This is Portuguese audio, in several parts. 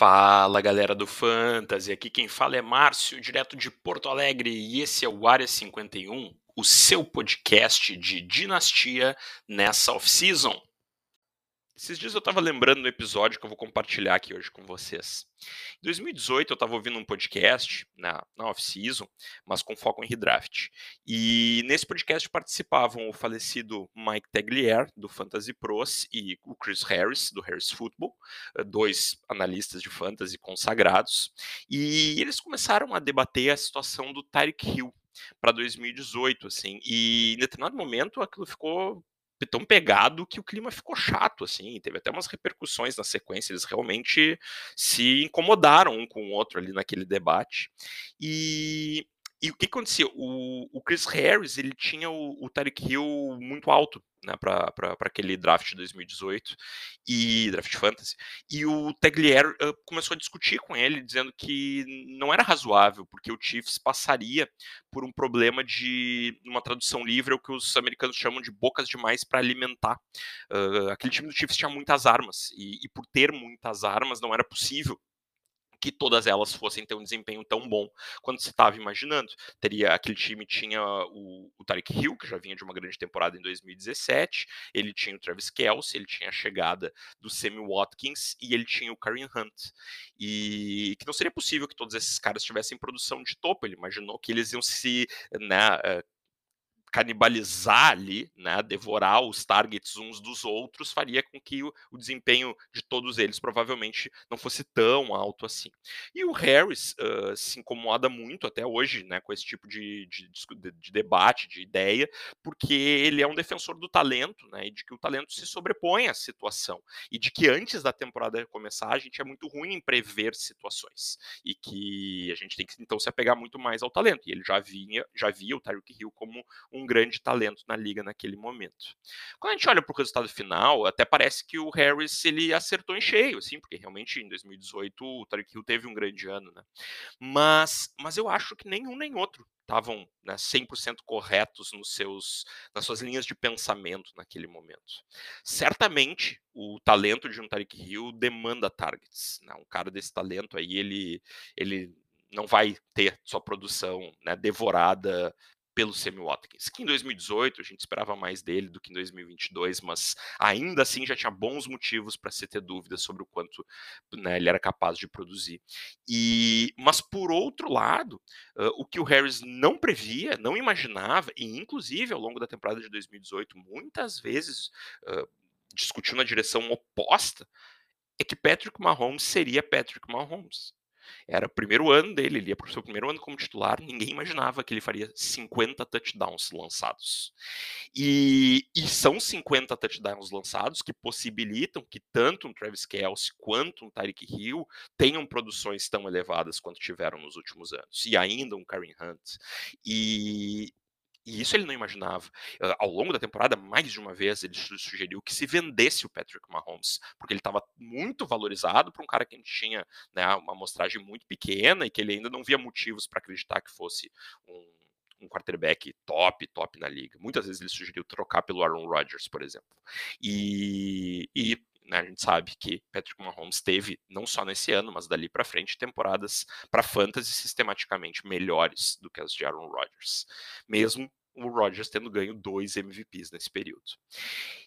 Fala galera do Fantasy, aqui quem fala é Márcio, direto de Porto Alegre, e esse é o Área 51, o seu podcast de dinastia nessa off-season. Esses dias eu estava lembrando do episódio que eu vou compartilhar aqui hoje com vocês. Em 2018 eu estava ouvindo um podcast na, na off-season, mas com foco em redraft. E nesse podcast participavam o falecido Mike Taglier, do Fantasy Pros, e o Chris Harris, do Harris Football, eh, dois analistas de fantasy consagrados. E eles começaram a debater a situação do Tyreek Hill para 2018, assim. E em determinado momento aquilo ficou tão pegado que o clima ficou chato, assim, teve até umas repercussões na sequência, eles realmente se incomodaram um com o outro ali naquele debate. E e o que acontecia? O, o Chris Harris, ele tinha o, o Tyreek Hill muito alto, né, para aquele draft de 2018 e draft fantasy. E o Taglier uh, começou a discutir com ele, dizendo que não era razoável, porque o Chiefs passaria por um problema de uma tradução livre, o que os americanos chamam de bocas demais para alimentar. Uh, aquele time do Chiefs tinha muitas armas, e, e por ter muitas armas, não era possível que todas elas fossem ter um desempenho tão bom quanto se estava imaginando. Teria aquele time tinha o, o Tarek Hill, que já vinha de uma grande temporada em 2017, ele tinha o Travis Kelce, ele tinha a chegada do Sammy Watkins e ele tinha o Kareem Hunt. E que não seria possível que todos esses caras tivessem produção de topo. Ele imaginou que eles iam se né, eh, canibalizar ali, né, devorar os targets uns dos outros, faria com que o, o, desempenho de todos eles provavelmente não fosse tão alto assim. E o Harris uh, se incomoda muito até hoje né, com esse tipo de, de, de, de, debate, de ideia, porque ele é um defensor do talento né, e de que o talento se sobrepõe à situação e de que antes da temporada começar a gente é muito ruim em prever situações e que a gente tem que então se apegar muito mais ao talento. E ele já vinha, já via o Tyreek Hill como um um grande talento na liga naquele momento. Quando a gente olha para o resultado final, até parece que o Harris ele acertou em cheio, assim, porque realmente em 2018 o Tarek Hill teve um grande ano, né? Mas, mas eu acho que nenhum nem outro estavam né, 100% corretos nos seus, nas suas linhas de pensamento naquele momento. Certamente, o talento de um Tarek Hill demanda targets. Né? Um cara desse talento aí, ele, ele não vai ter sua produção né, devorada pelo Sammy Watkins, que em 2018 a gente esperava mais dele do que em 2022, mas ainda assim já tinha bons motivos para se ter dúvidas sobre o quanto né, ele era capaz de produzir. E, mas por outro lado, uh, o que o Harris não previa, não imaginava, e inclusive ao longo da temporada de 2018 muitas vezes uh, discutiu na direção oposta, é que Patrick Mahomes seria Patrick Mahomes. Era o primeiro ano dele, ele ia para o seu primeiro ano como titular, ninguém imaginava que ele faria 50 touchdowns lançados. E, e são 50 touchdowns lançados que possibilitam que tanto um Travis Kelce quanto um Tyreek Hill tenham produções tão elevadas quanto tiveram nos últimos anos. E ainda um Karen Hunt. E, e isso ele não imaginava. Uh, ao longo da temporada, mais de uma vez, ele sugeriu que se vendesse o Patrick Mahomes, porque ele estava muito valorizado para um cara que tinha né, uma amostragem muito pequena e que ele ainda não via motivos para acreditar que fosse um, um quarterback top, top na liga. Muitas vezes ele sugeriu trocar pelo Aaron Rodgers, por exemplo. E, e né, a gente sabe que Patrick Mahomes teve, não só nesse ano, mas dali para frente, temporadas para fantasy sistematicamente melhores do que as de Aaron Rodgers. Mesmo o Rodgers tendo ganho dois MVPs nesse período.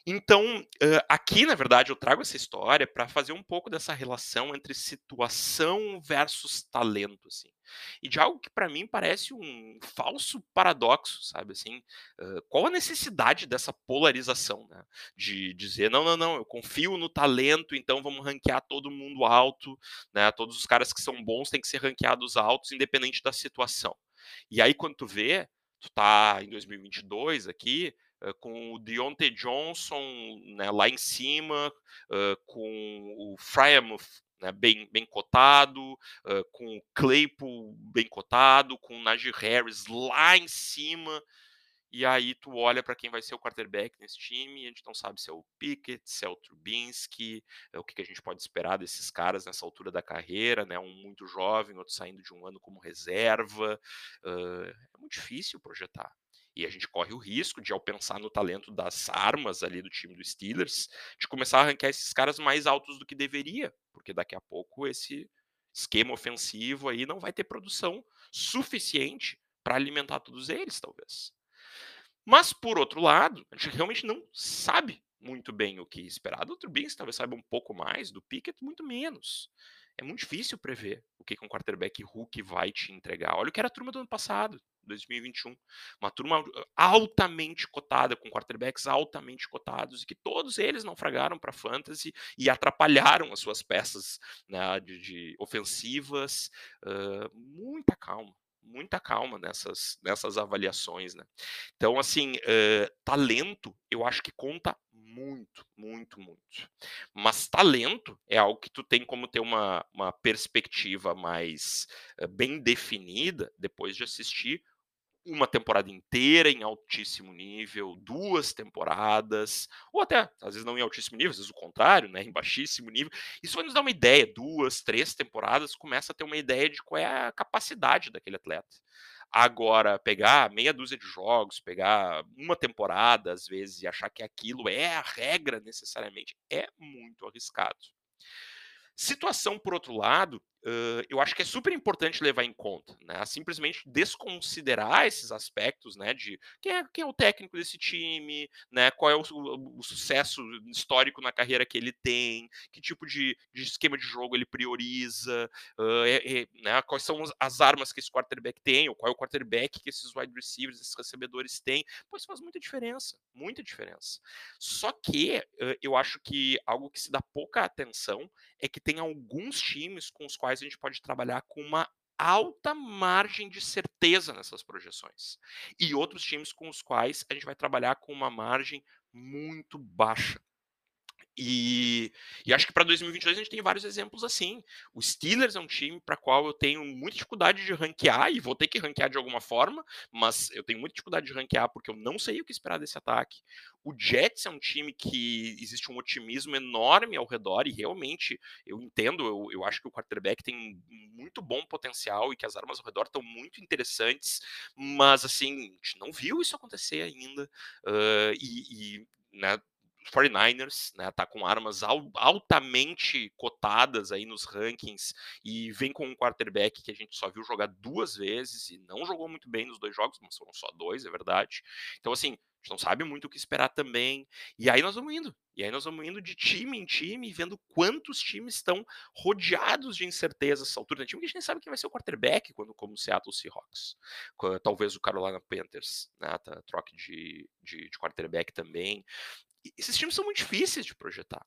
Então, aqui, na verdade, eu trago essa história para fazer um pouco dessa relação entre situação versus talento, assim. E de algo que para mim parece um falso paradoxo, sabe assim? qual a necessidade dessa polarização, né? De dizer, não, não, não, eu confio no talento, então vamos ranquear todo mundo alto, né? Todos os caras que são bons têm que ser ranqueados altos, independente da situação. E aí, quando tu vê, tu tá em 2022 aqui, uh, com o Deontay Johnson né, lá em cima, uh, com o Fryermuth né, bem, bem cotado, uh, com o Claypool bem cotado, com o Najee Harris lá em cima, e aí tu olha para quem vai ser o quarterback nesse time, a gente não sabe se é o Pickett, se é o Trubinsky, é o que, que a gente pode esperar desses caras nessa altura da carreira, né? Um muito jovem, outro saindo de um ano como reserva. Uh, é muito difícil projetar. E a gente corre o risco de, ao pensar no talento das armas ali do time do Steelers, de começar a arrancar esses caras mais altos do que deveria porque daqui a pouco esse esquema ofensivo aí não vai ter produção suficiente para alimentar todos eles, talvez. Mas, por outro lado, a gente realmente não sabe muito bem o que esperar. Do Trubisky talvez saiba um pouco mais, do Pickett muito menos. É muito difícil prever o que um quarterback Hulk vai te entregar. Olha o que era a turma do ano passado, 2021. Uma turma altamente cotada, com quarterbacks altamente cotados, e que todos eles naufragaram para fantasy e atrapalharam as suas peças né, de, de ofensivas. Uh, muita calma muita calma nessas, nessas avaliações, né? Então, assim, uh, talento, eu acho que conta muito, muito, muito. Mas talento é algo que tu tem como ter uma, uma perspectiva mais uh, bem definida depois de assistir uma temporada inteira em altíssimo nível, duas temporadas, ou até, às vezes não em altíssimo nível, às vezes o contrário, né, em baixíssimo nível. Isso vai nos dar uma ideia, duas, três temporadas, começa a ter uma ideia de qual é a capacidade daquele atleta. Agora, pegar meia dúzia de jogos, pegar uma temporada, às vezes, e achar que aquilo é a regra necessariamente, é muito arriscado. Situação, por outro lado, Uh, eu acho que é super importante levar em conta, né? Simplesmente desconsiderar esses aspectos, né? De quem é, quem é o técnico desse time, né? Qual é o, o, sucesso histórico na carreira que ele tem, que tipo de, de esquema de jogo ele prioriza, uh, é, é, né? quais são as armas que esse quarterback tem, ou qual é o quarterback que esses wide receivers, esses recebedores têm. Pois faz muita diferença, muita diferença. Só que uh, eu acho que algo que se dá pouca atenção é que tem alguns times com os quais quais a gente pode trabalhar com uma alta margem de certeza nessas projeções. E outros times com os quais a gente vai trabalhar com uma margem muito baixa. E, e, acho que para 2022 a gente tem vários exemplos assim. O Steelers é um time para qual eu tenho muita dificuldade de ranquear e vou ter que ranquear de alguma forma, mas eu tenho muita dificuldade de ranquear porque eu não sei o que esperar desse ataque. O Jets é um time que existe um otimismo enorme ao redor e realmente eu entendo, eu, eu acho que o quarterback tem muito bom potencial e que as armas ao redor estão muito interessantes, mas assim, a gente não viu isso acontecer ainda. Uh, e, e né, 49ers, né, tá com armas altamente cotadas aí nos rankings e vem com um quarterback que a gente só viu jogar duas vezes e não jogou muito bem nos dois jogos, mas foram só dois, é verdade. Então, assim, a gente não sabe muito o que esperar também. E aí nós vamos indo. E aí nós vamos indo de time em time, vendo quantos times estão rodeados de incertezas nessa altura. Tem time que a gente nem sabe quem vai ser o quarterback, quando, como o Seattle Seahawks. Talvez o Carolina Panthers, né? Tá, troque de, de, de quarterback também esses times são muito difíceis de projetar.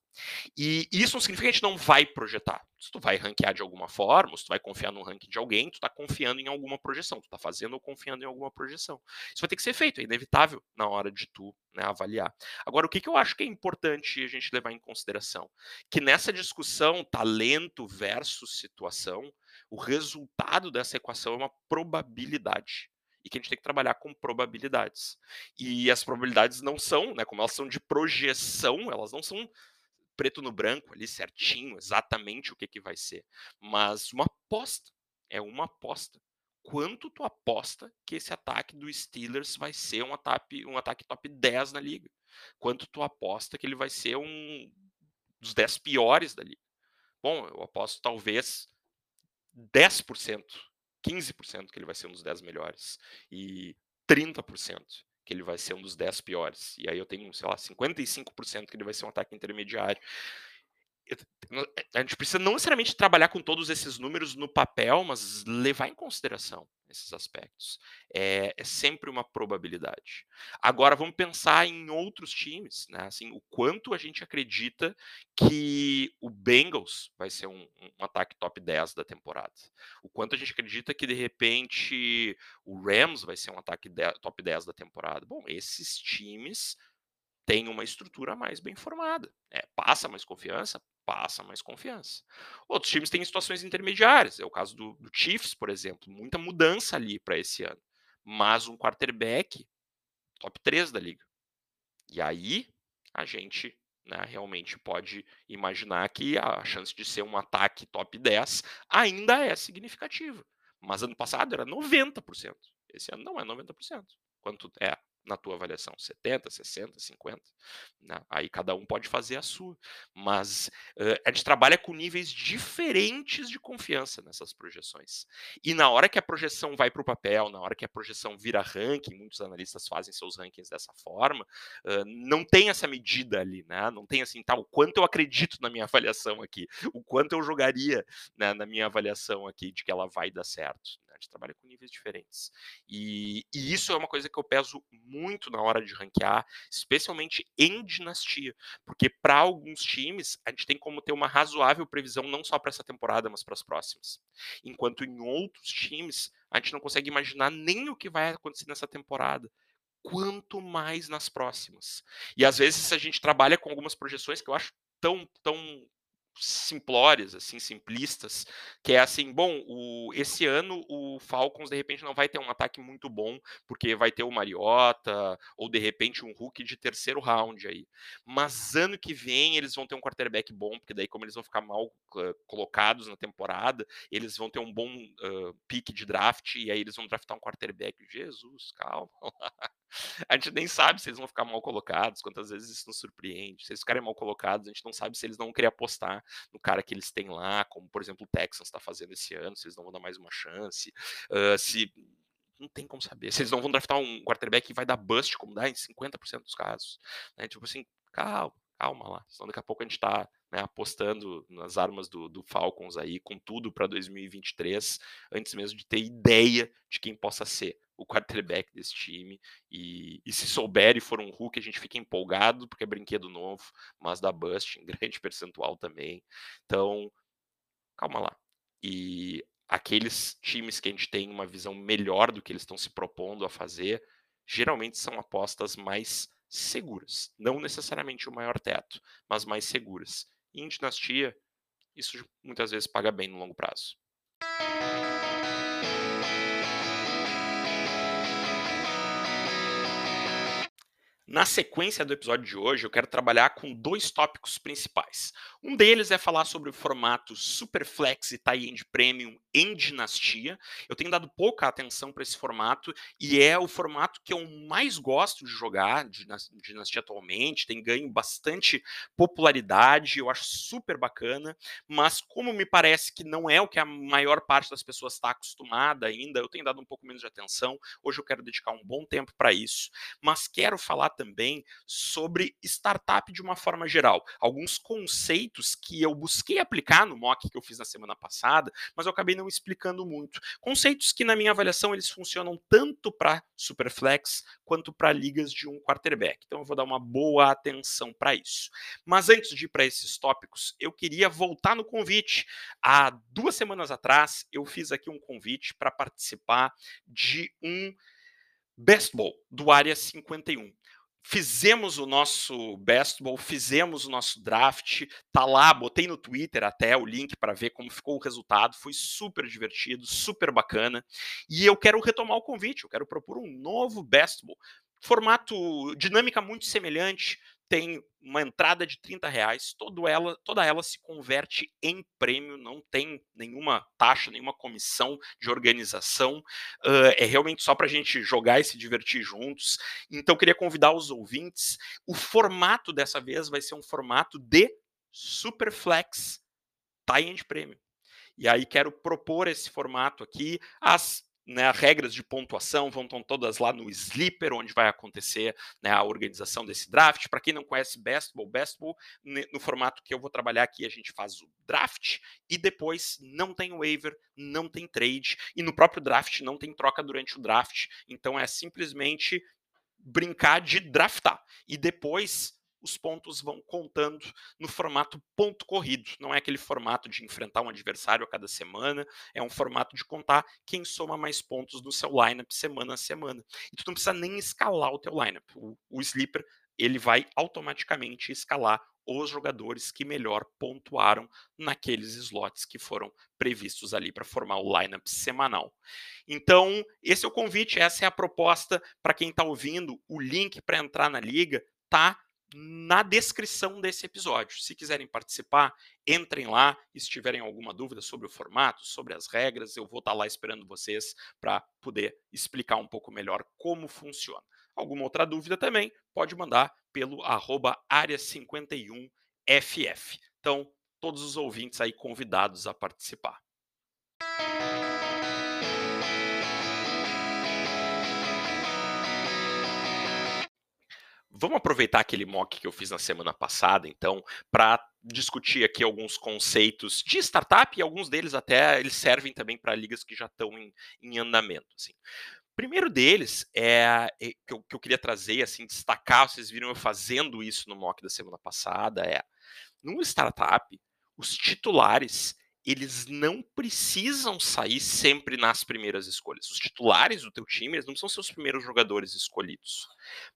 E isso não significa que a gente não vai projetar. Se tu vai ranquear de alguma forma, se tu vai confiar no ranking de alguém, tu está confiando em alguma projeção. Tu está fazendo ou confiando em alguma projeção. Isso vai ter que ser feito, é inevitável na hora de tu né, avaliar. Agora, o que, que eu acho que é importante a gente levar em consideração? Que nessa discussão, talento versus situação, o resultado dessa equação é uma probabilidade e que a gente tem que trabalhar com probabilidades. E as probabilidades não são, né, como elas são de projeção, elas não são preto no branco ali certinho, exatamente o que, que vai ser, mas uma aposta, é uma aposta. Quanto tu aposta que esse ataque do Steelers vai ser um ataque, um ataque top 10 na liga? Quanto tu aposta que ele vai ser um dos 10 piores da liga? Bom, eu aposto talvez 10% 15% que ele vai ser um dos 10 melhores e 30% que ele vai ser um dos 10 piores. E aí eu tenho, sei lá, 55% que ele vai ser um ataque intermediário. A gente precisa não necessariamente trabalhar com todos esses números no papel, mas levar em consideração esses aspectos. É, é, sempre uma probabilidade. Agora vamos pensar em outros times, né? Assim, o quanto a gente acredita que o Bengals vai ser um, um ataque top 10 da temporada. O quanto a gente acredita que de repente o Rams vai ser um ataque de, top 10 da temporada. Bom, esses times têm uma estrutura mais bem formada. É, passa mais confiança? Passa mais confiança. Outros times têm situações intermediárias, é o caso do, do Chiefs, por exemplo, muita mudança ali para esse ano, mas um quarterback top 3 da liga. E aí a gente né, realmente pode imaginar que a chance de ser um ataque top 10 ainda é significativa. Mas ano passado era 90%. Esse ano não é 90%. Quanto é? Na tua avaliação? 70, 60, 50? Né? Aí cada um pode fazer a sua. Mas uh, a gente trabalha com níveis diferentes de confiança nessas projeções. E na hora que a projeção vai para o papel, na hora que a projeção vira ranking, muitos analistas fazem seus rankings dessa forma, uh, não tem essa medida ali, né? Não tem assim, tá, o quanto eu acredito na minha avaliação aqui, o quanto eu jogaria né, na minha avaliação aqui de que ela vai dar certo a gente trabalha com níveis diferentes. E, e, isso é uma coisa que eu peso muito na hora de ranquear, especialmente em dinastia, porque para alguns times a gente tem como ter uma razoável previsão não só para essa temporada, mas para as próximas. Enquanto em outros times a gente não consegue imaginar nem o que vai acontecer nessa temporada quanto mais nas próximas. E às vezes a gente trabalha com algumas projeções que eu acho tão, tão simplórias, assim, simplistas, que é assim, bom, o, esse ano o Falcons de repente não vai ter um ataque muito bom, porque vai ter o Mariota, ou de repente um Hulk de terceiro round aí. Mas ano que vem eles vão ter um quarterback bom, porque daí como eles vão ficar mal uh, colocados na temporada, eles vão ter um bom uh, pick de draft, e aí eles vão draftar um quarterback. Jesus, calma. A gente nem sabe se eles vão ficar mal colocados, quantas vezes isso nos surpreende. Se eles ficarem mal colocados, a gente não sabe se eles não vão querer apostar no cara que eles têm lá, como por exemplo o Texans está fazendo esse ano, se eles não vão dar mais uma chance. Uh, se não tem como saber. Se eles não vão draftar um quarterback que vai dar bust, como dá em 50% dos casos. Né? Tipo assim, calma, calma lá. Senão daqui a pouco a gente está né, apostando nas armas do, do Falcons aí, com tudo para 2023, antes mesmo de ter ideia de quem possa ser o quarterback desse time. E, e, se souber e for um Hulk, a gente fica empolgado, porque é brinquedo novo, mas dá bust em grande percentual também. Então, calma lá. E aqueles times que a gente tem uma visão melhor do que eles estão se propondo a fazer, geralmente são apostas mais seguras. Não necessariamente o maior teto, mas mais seguras. E em dinastia, isso muitas vezes paga bem no longo prazo. Na sequência do episódio de hoje, eu quero trabalhar com dois tópicos principais. Um deles é falar sobre o formato Superflex e Tie-End Premium em Dinastia. Eu tenho dado pouca atenção para esse formato e é o formato que eu mais gosto de jogar de Dinastia atualmente. Tem ganho bastante popularidade, eu acho super bacana, mas como me parece que não é o que a maior parte das pessoas está acostumada ainda, eu tenho dado um pouco menos de atenção. Hoje eu quero dedicar um bom tempo para isso, mas quero falar também sobre startup de uma forma geral. Alguns conceitos que eu busquei aplicar no mock que eu fiz na semana passada, mas eu acabei não explicando muito. Conceitos que, na minha avaliação, eles funcionam tanto para Superflex quanto para ligas de um quarterback. Então eu vou dar uma boa atenção para isso. Mas antes de ir para esses tópicos, eu queria voltar no convite. Há duas semanas atrás, eu fiz aqui um convite para participar de um Best Ball do Área 51 fizemos o nosso best ball, fizemos o nosso draft, tá lá, botei no Twitter até o link para ver como ficou o resultado, foi super divertido, super bacana. E eu quero retomar o convite, eu quero propor um novo best ball. Formato, dinâmica muito semelhante, tem uma entrada de 30 reais, todo ela, toda ela se converte em prêmio, não tem nenhuma taxa, nenhuma comissão de organização, uh, é realmente só para a gente jogar e se divertir juntos. Então, queria convidar os ouvintes. O formato dessa vez vai ser um formato de Superflex Tie-End Prêmio. E aí quero propor esse formato aqui. As né, regras de pontuação vão estar todas lá no Sleeper, onde vai acontecer né, a organização desse draft. Para quem não conhece Bestball, Bestball, no formato que eu vou trabalhar aqui, a gente faz o draft e depois não tem waiver, não tem trade, e no próprio draft não tem troca durante o draft. Então é simplesmente brincar de draftar. E depois os pontos vão contando no formato ponto corrido. Não é aquele formato de enfrentar um adversário a cada semana, é um formato de contar quem soma mais pontos no seu lineup semana a semana. E tu não precisa nem escalar o teu lineup. O, o sleeper ele vai automaticamente escalar os jogadores que melhor pontuaram naqueles slots que foram previstos ali para formar o lineup semanal. Então, esse é o convite, essa é a proposta para quem está ouvindo. O link para entrar na liga tá na descrição desse episódio. Se quiserem participar, entrem lá. E se tiverem alguma dúvida sobre o formato, sobre as regras, eu vou estar lá esperando vocês para poder explicar um pouco melhor como funciona. Alguma outra dúvida também, pode mandar pelo arroba área51ff. Então, todos os ouvintes aí convidados a participar. Vamos aproveitar aquele mock que eu fiz na semana passada, então, para discutir aqui alguns conceitos de startup e alguns deles até eles servem também para ligas que já estão em, em andamento. Assim. primeiro deles é, é que, eu, que eu queria trazer, assim, destacar, vocês viram eu fazendo isso no mock da semana passada, é numa startup, os titulares eles não precisam sair sempre nas primeiras escolhas. Os titulares do teu time, eles não são seus primeiros jogadores escolhidos.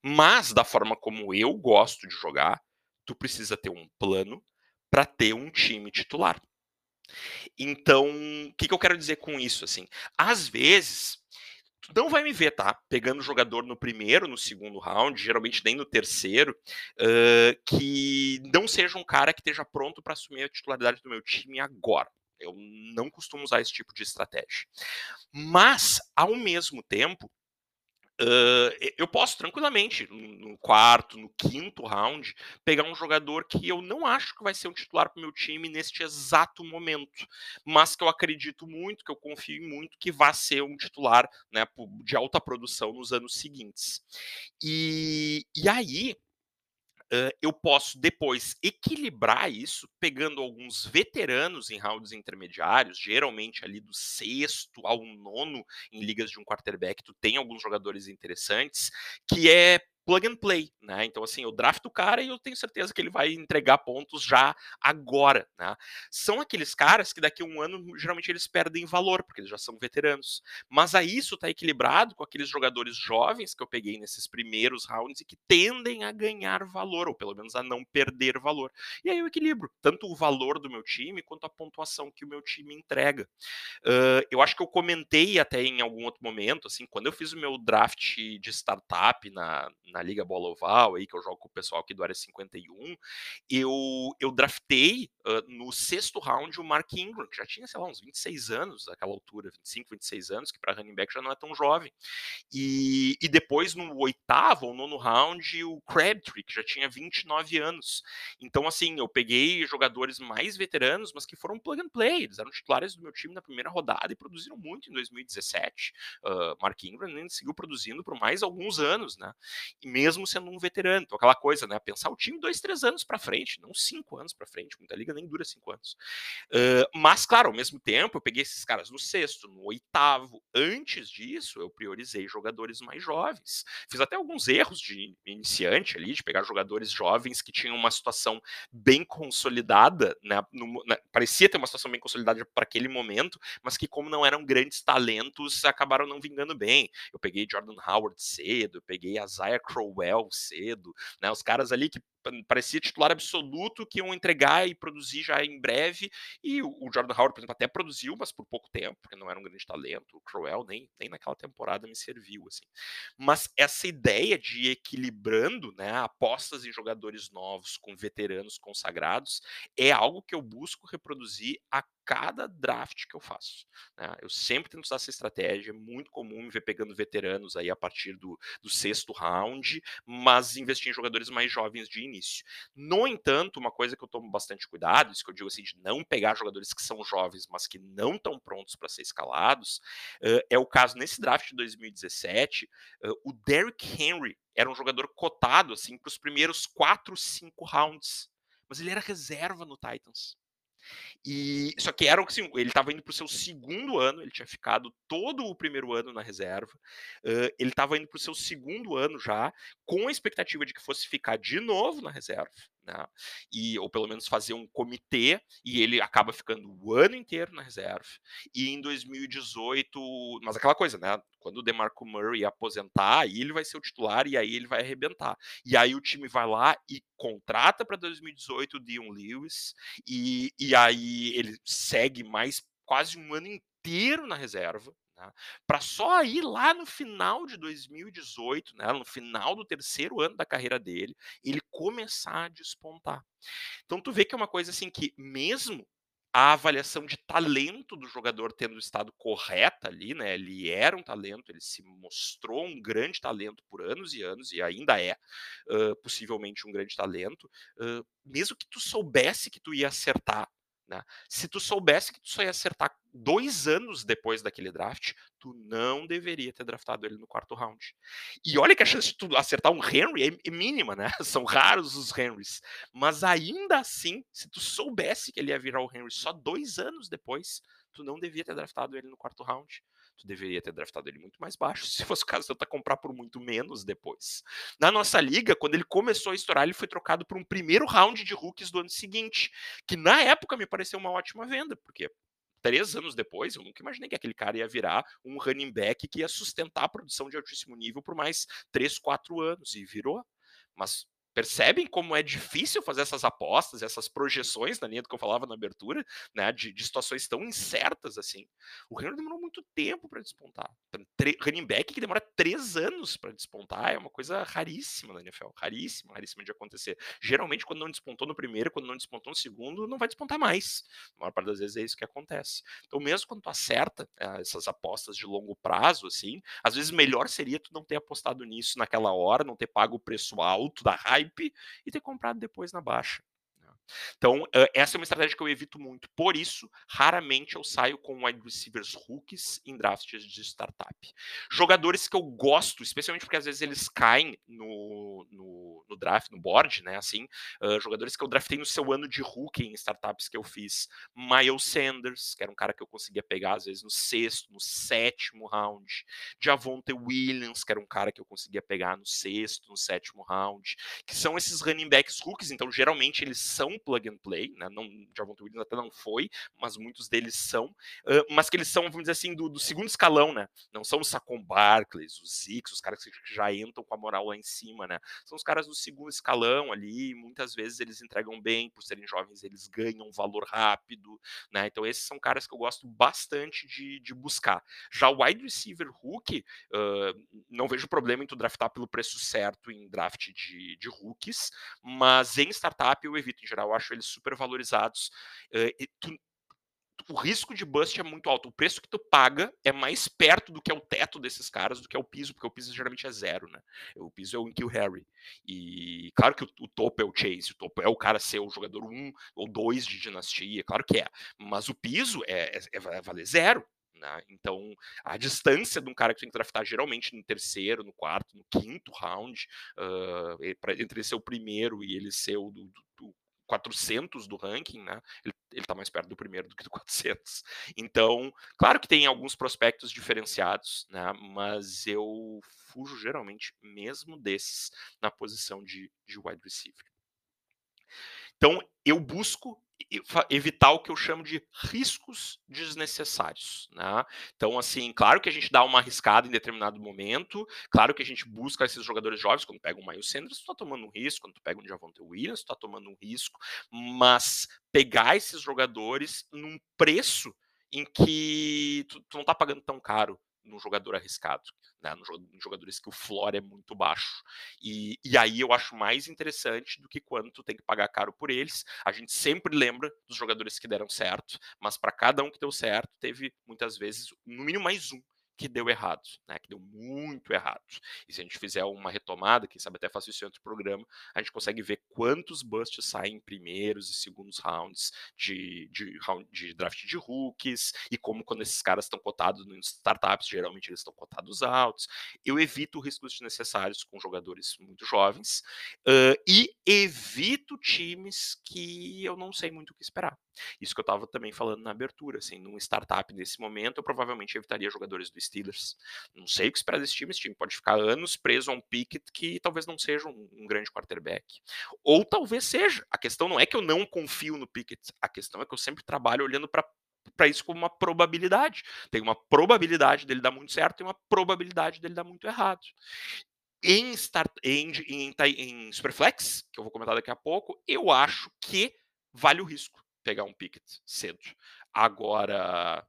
Mas da forma como eu gosto de jogar, tu precisa ter um plano para ter um time titular. Então, o que, que eu quero dizer com isso? Assim, às vezes, tu não vai me ver, tá? Pegando jogador no primeiro, no segundo round, geralmente nem no terceiro, uh, que não seja um cara que esteja pronto para assumir a titularidade do meu time agora. Eu não costumo usar esse tipo de estratégia. Mas, ao mesmo tempo, Uh, eu posso tranquilamente, no quarto, no quinto round, pegar um jogador que eu não acho que vai ser um titular para o meu time neste exato momento, mas que eu acredito muito, que eu confio muito que vai ser um titular né, de alta produção nos anos seguintes. E, e aí, Uh, eu posso depois equilibrar isso, pegando alguns veteranos em rounds intermediários, geralmente ali do sexto ao nono em ligas de um quarterback, tu tem alguns jogadores interessantes, que é plug and play, né? Então, assim, eu drafto o cara e eu tenho certeza que ele vai entregar pontos já agora, né? São aqueles caras que daqui a um ano, geralmente, eles perdem valor, porque eles já são veteranos. Mas aí isso tá equilibrado com aqueles jogadores jovens que eu peguei nesses primeiros rounds e que tendem a ganhar valor, ou pelo menos a não perder valor. E aí eu equilibro tanto o valor do meu time quanto a pontuação que o meu time entrega. Uh, eu acho que eu comentei até em algum outro momento, assim, quando eu fiz o meu draft de startup na na Liga Bola Oval, aí, que eu jogo com o pessoal aqui do Área 51, eu, eu draftei uh, no sexto round o Mark Ingram, que já tinha, sei lá, uns 26 anos naquela altura, 25, 26 anos, que para running back já não é tão jovem. E, e depois, no oitavo ou nono round, o Crabtree, que já tinha 29 anos. Então, assim, eu peguei jogadores mais veteranos, mas que foram plug and play, eles eram titulares do meu time na primeira rodada e produziram muito em 2017. Uh, Mark Ingram ainda seguiu produzindo por mais alguns anos, né? Mesmo sendo um veterano. Então, aquela coisa, né? Pensar o time dois, três anos para frente, não cinco anos para frente. Muita liga nem dura cinco anos. Uh, mas, claro, ao mesmo tempo, eu peguei esses caras no sexto, no oitavo. Antes disso, eu priorizei jogadores mais jovens. Fiz até alguns erros de iniciante ali, de pegar jogadores jovens que tinham uma situação bem consolidada, né? No, né parecia ter uma situação bem consolidada para aquele momento, mas que, como não eram grandes talentos, acabaram não vingando bem. Eu peguei Jordan Howard cedo, eu peguei Isaiah Crowell cedo, né? Os caras ali que parecia titular absoluto que iam entregar e produzir já em breve. E o, Jordan Howard, por exemplo, até produziu, mas por pouco tempo, porque não era um grande talento. O Crowell nem, nem naquela temporada me serviu, assim. Mas essa ideia de equilibrando, né, apostas em jogadores novos com veteranos consagrados é algo que eu busco reproduzir a cada draft que eu faço. Né? Eu sempre tento usar essa estratégia, é muito comum me ver pegando veteranos aí a partir do, do sexto round, mas investir em jogadores mais jovens de início. No entanto, uma coisa que eu tomo bastante cuidado, isso que eu digo assim, de não pegar jogadores que são jovens, mas que não estão prontos para ser escalados, uh, é o caso nesse draft de 2017, uh, o Derrick Henry era um jogador cotado assim para os primeiros quatro, cinco rounds, mas ele era reserva no Titans. E só que era assim, ele estava indo para o seu segundo ano, ele tinha ficado todo o primeiro ano na reserva. Uh, ele estava indo para o seu segundo ano já, com a expectativa de que fosse ficar de novo na reserva né? E, ou pelo menos fazer um comitê, e ele acaba ficando o ano inteiro na reserva. E em 2018, mas aquela coisa, né? Quando o DeMarco Murray aposentar, aí ele vai ser o titular e aí ele vai arrebentar. E aí o time vai lá e contrata para 2018 o Dion Lewis, e, e aí ele segue mais quase um ano inteiro na reserva. Tá? Para só ir lá no final de 2018, né, no final do terceiro ano da carreira dele, ele começar a despontar. Então tu vê que é uma coisa assim que mesmo a avaliação de talento do jogador tendo estado correta ali, né? Ele era um talento, ele se mostrou um grande talento por anos e anos, e ainda é uh, possivelmente um grande talento, uh, mesmo que tu soubesse que tu ia acertar né? Se tu soubesse que tu só ia acertar dois anos depois daquele draft, tu não deveria ter draftado ele no quarto round. E olha que a chance de tu acertar um Henry é, é mínima, né? São raros os Henrys. Mas ainda assim, se tu soubesse que ele ia virar o Henry só dois anos depois, tu não devia ter draftado ele no quarto round tu deveria ter draftado ele muito mais baixo. Se fosse o caso, tenta comprar por muito menos depois. Na nossa liga, quando ele começou a estourar, ele foi trocado por um primeiro round de rookies do ano seguinte, que na época me pareceu uma ótima venda, porque três anos depois, eu nunca imaginei que aquele cara ia virar um running back que ia sustentar a produção de altíssimo nível por mais três, quatro anos, e virou. Mas Percebem como é difícil fazer essas apostas, essas projeções na linha do que eu falava na abertura, né, de, de situações tão incertas assim. O Henry demorou muito tempo para despontar. Running back que demora três anos para despontar é uma coisa raríssima na NFL, raríssima, raríssima de acontecer. Geralmente, quando não despontou no primeiro, quando não despontou no segundo, não vai despontar mais. A maior parte das vezes é isso que acontece. Então, mesmo quando tu acerta é, essas apostas de longo prazo, assim, às vezes melhor seria tu não ter apostado nisso naquela hora, não ter pago o preço alto da raiva hype e ter comprado depois na baixa. Então, essa é uma estratégia que eu evito muito. Por isso, raramente eu saio com wide receivers rookies em drafts de startup. Jogadores que eu gosto, especialmente porque às vezes eles caem no, no, no draft, no board, né? Assim, uh, jogadores que eu draftei no seu ano de rookie em startups que eu fiz. Miles Sanders, que era um cara que eu conseguia pegar às vezes no sexto, no sétimo round. Javonte Williams, que era um cara que eu conseguia pegar no sexto, no sétimo round. Que são esses running backs rookies, então geralmente eles são plug and play, né? Não, Javonte Williams até não foi, mas muitos deles são, uh, mas que eles são, vamos dizer assim, do, do, segundo escalão, né? Não são os Saquon Barclays, os Zix, os caras que já entram com a moral lá em cima, né? São os caras do segundo escalão ali, muitas vezes eles entregam bem, por serem jovens, eles ganham valor rápido, né? Então esses são caras que eu gosto bastante de, de buscar. Já o wide receiver Hulk, uh, não vejo problema em tu draftar pelo preço certo em draft de, de rookies, mas em startup eu evito em geral eu acho eles super valorizados. Uh, tu, o risco de bust é muito alto. O preço que tu paga é mais perto do que é o teto desses caras do que é o piso, porque o piso geralmente é zero, né? O piso é o Kill Harry. E claro que o, o, topo é o Chase, o topo é o cara ser o jogador 1 um, ou 2 de dinastia, claro que é. Mas o piso é, é, é valer zero. Né? Então, a distância de um cara que tem que draftar geralmente no terceiro, no quarto, no quinto round, uh, entre ele ser o primeiro e ele ser o do, do, 400 do ranking, né? Ele, ele tá mais perto do primeiro do que do 400. Então, claro que tem alguns prospectos diferenciados, né? Mas eu fujo geralmente mesmo desses na posição de, de wide receiver. Então, eu busco evitar o que eu chamo de riscos desnecessários. Né? Então, assim, claro que a gente dá uma arriscada em determinado momento, claro que a gente busca esses jogadores jovens, quando pega um Miles Sanders, tu tá tomando um risco, quando tu pega um Javonte Williams, tu tá tomando um risco, mas pegar esses jogadores num preço em que tu, tu não tá pagando tão caro num jogador arriscado, né, em jogadores que o floor é muito baixo. E, e aí eu acho mais interessante do que quando tu tem que pagar caro por eles. A gente sempre lembra dos jogadores que deram certo, mas para cada um que deu certo, teve muitas vezes no mínimo mais um que deu errado, né? Que deu muito errado. E se a gente fizer uma retomada, quem sabe até faço isso em outro programa, a gente consegue ver quantos busts saem em primeiros e segundos rounds de, de, de draft de rookies e como quando esses caras estão cotados em startups, geralmente eles estão cotados altos. Eu evito riscos desnecessários com jogadores muito jovens uh, e evito times que eu não sei muito o que esperar. Isso que eu estava também falando na abertura, assim, num startup nesse momento, eu provavelmente evitaria jogadores do Steelers. Não sei o que esperar desse time, esse time pode ficar anos preso a um Pickett que talvez não seja um, um grande quarterback. Ou talvez seja. A questão não é que eu não confio no Pickett, a questão é que eu sempre trabalho olhando para para isso como uma probabilidade. Tem uma probabilidade dele dar muito certo e uma probabilidade dele dar muito errado. Em, start, em, em, em Superflex, que eu vou comentar daqui a pouco, eu acho que vale o risco pegar um Pickett cedo. Agora,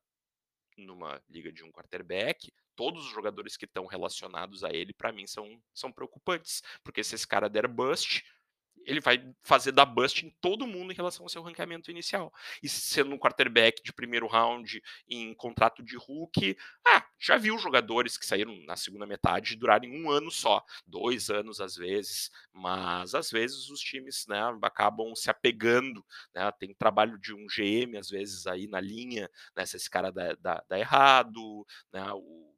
numa liga de um quarterback, todos os jogadores que estão relacionados a ele, para mim, são, são preocupantes. Porque se esse cara der bust, ele vai fazer da bust em todo mundo em relação ao seu ranqueamento inicial. E sendo um quarterback de primeiro round em contrato de Hulk, ah, já viu jogadores que saíram na segunda metade durarem um ano só, dois anos às vezes, mas às vezes os times né, acabam se apegando, né, tem trabalho de um GM às vezes aí na linha, né, se esse cara dá, dá, dá errado, né, o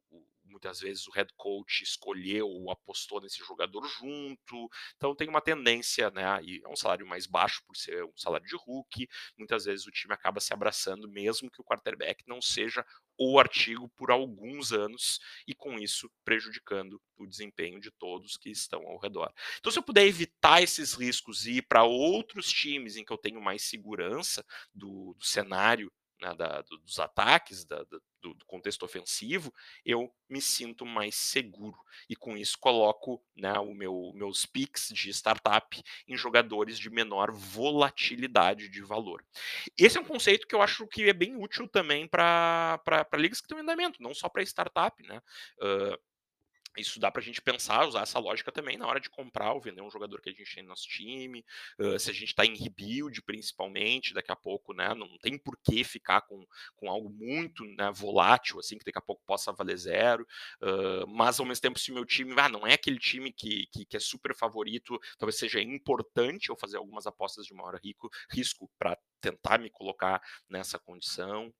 muitas vezes o head coach escolheu ou apostou nesse jogador junto. Então tem uma tendência, né? E é um salário mais baixo por ser um salário de rookie. Muitas vezes o time acaba se abraçando, mesmo que o quarterback não seja o artigo por alguns anos e com isso prejudicando o desempenho de todos que estão ao redor. Então, se eu puder evitar esses riscos e ir para outros times em que eu tenho mais segurança do, do cenário né, da, dos ataques, da, do, do, contexto ofensivo, eu me sinto mais seguro. E com isso coloco né, o meu, meus picks de startup em jogadores de menor volatilidade de valor. Esse é um conceito que eu acho que é bem útil também para ligas que estão em andamento, não só para startup. Né? Uh, isso dá para a gente pensar, usar essa lógica também na hora de comprar ou vender um jogador que a gente tem no nosso time. Uh, se a gente está em rebuild, principalmente, daqui a pouco, né? Não tem por que ficar com, com algo muito né, volátil, assim, que daqui a pouco possa valer zero. Uh, mas ao mesmo tempo, se meu time ah, não é aquele time que, que, que, é super favorito, talvez seja importante eu fazer algumas apostas de maior rico, risco para tentar me colocar nessa condição.